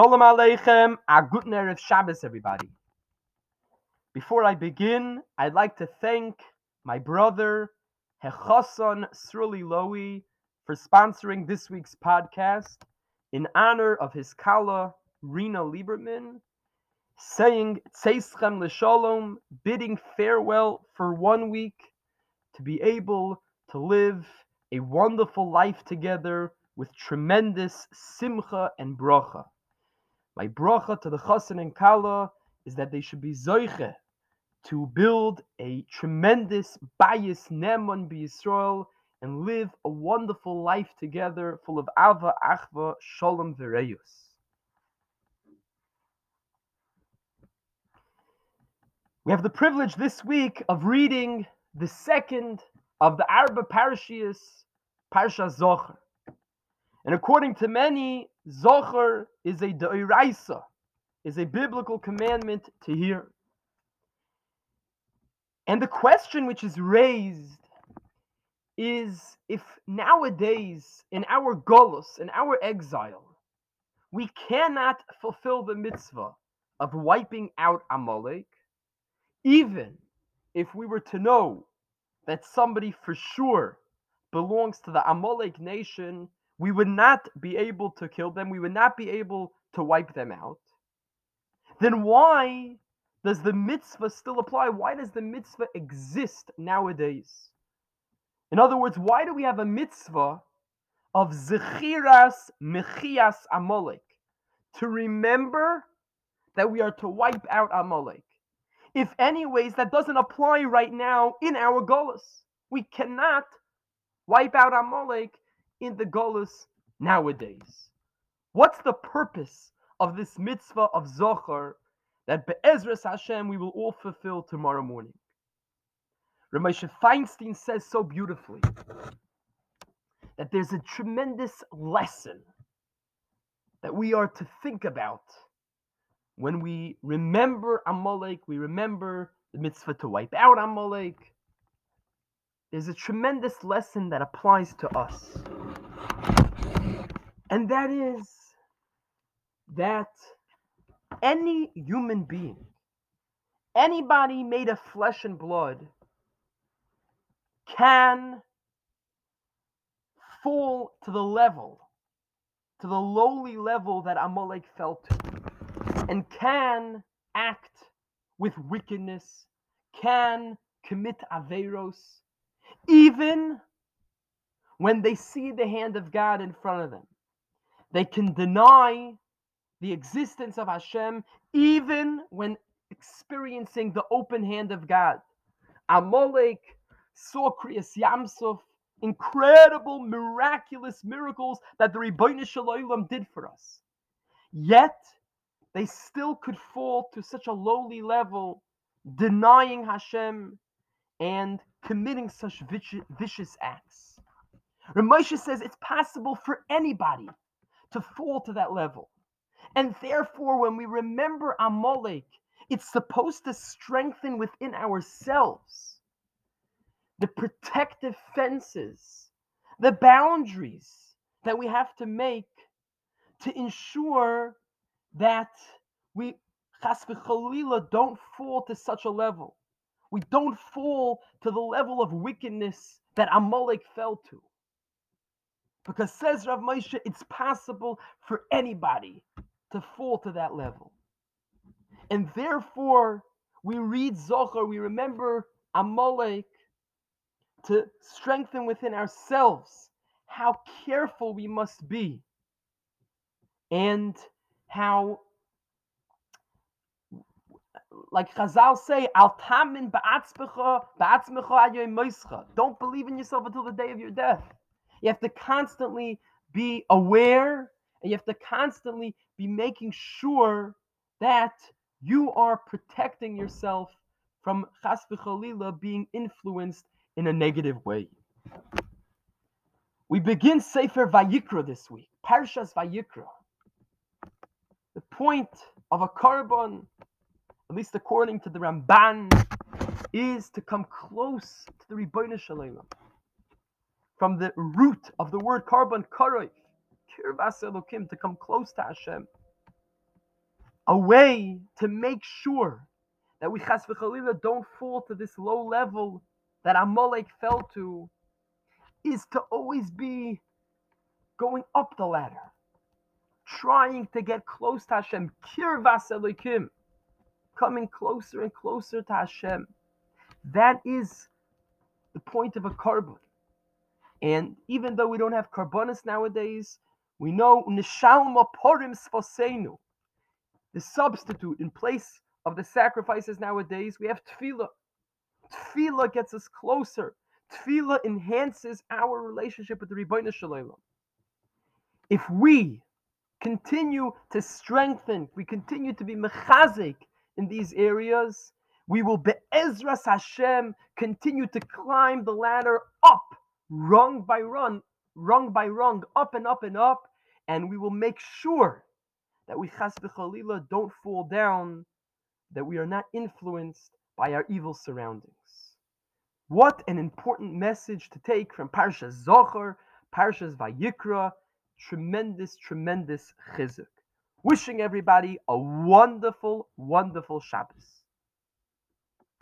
Shalom Aleichem, a good Erev Shabbos, everybody. Before I begin, I'd like to thank my brother, Hechason Sruli Lowy, for sponsoring this week's podcast in honor of his Kala, Rina Lieberman, saying Tzeichem L'Shalom, bidding farewell for one week to be able to live a wonderful life together with tremendous simcha and bracha. My bracha to the chassan and kala is that they should be zoiche to build a tremendous bias neman Yisrael and live a wonderful life together full of ava, achva, shalom, vereyus. We have the privilege this week of reading the second of the Arba Parshiyos, Parsha Zachor. And according to many, Zachor is a d'oraisa, is a biblical commandment to hear. And the question which is raised is if nowadays, in our golus, in our exile, we cannot fulfill the mitzvah of wiping out Amalek, even if we were to know that somebody for sure belongs to the Amalek nation we would not be able to kill them, we would not be able to wipe them out, then why does the mitzvah still apply? Why does the mitzvah exist nowadays? In other words, why do we have a mitzvah of zechiras mechias amalek to remember that we are to wipe out amalek? If anyways, that doesn't apply right now in our golus. We cannot wipe out amalek in the Golus nowadays. What's the purpose of this mitzvah of Zachor that Be'ezras Hashem we will all fulfill tomorrow morning? Rav Moshe Feinstein says so beautifully that there's a tremendous lesson that we are to think about when we remember Amalek, we remember the mitzvah to wipe out Amalek, there's a tremendous lesson that applies to us. And that is that any human being, anybody made of flesh and blood, can fall to the level, to the lowly level that Amalek fell to, and can act with wickedness, can commit averos, even when they see the hand of God in front of them. They can deny the existence of Hashem even when experiencing the open hand of God. Amalek saw Krias Yam Suf, incredible, miraculous miracles that the Shel Olam did for us. Yet, they still could fall to such a lowly level, denying Hashem and committing such vicious acts. Rav Moshe says it's possible for anybody to fall to that level. And therefore, when we remember Amalek, it's supposed to strengthen within ourselves the protective fences, the boundaries that we have to make to ensure that we don't fall to such a level. We don't fall to the level of wickedness that Amalek fell to. Because says Rav Moshe, it's possible for anybody to fall to that level. And therefore, we read Zachor, we remember Amalek to strengthen within ourselves how careful we must be and how like Chazal say, Al tamin Don't believe in yourself until the day of your death. You have to constantly be aware and you have to constantly be making sure that you are protecting yourself from chas being influenced in a negative way. We begin Sefer Vayikra this week, Parshas Vayikra. The point of a korban at least according to the Ramban, is to come close to the Shel Olam. From the root of the word korban karov, kirvas elokim, to come close to Hashem. a way to make sure that we chas v'chalila don't fall to this low level that Amalek fell to is to always be going up the ladder, trying to get close to Hashem, kirvas elokim, coming closer and closer to Hashem. That is the point of a korban. And even though we don't have korbanos nowadays, we know nishalma porim sfosenu, the substitute in place of the sacrifices nowadays. We have tefillah. Tefillah gets us closer. Tefillah enhances our relationship with the Ribbono Shel Olam. If we continue to strengthen, we continue to be mechazik in these areas, we will be'ezras Hashem continue to climb the ladder up, rung by rung, rung by rung, up and up and up, and we will make sure that we chas v'chalila don't fall down, that we are not influenced by our evil surroundings. What an important message to take from Parsha Zachor, Parshas Vayikra. Tremendous, tremendous chizuk. Wishing everybody a wonderful, wonderful Shabbos.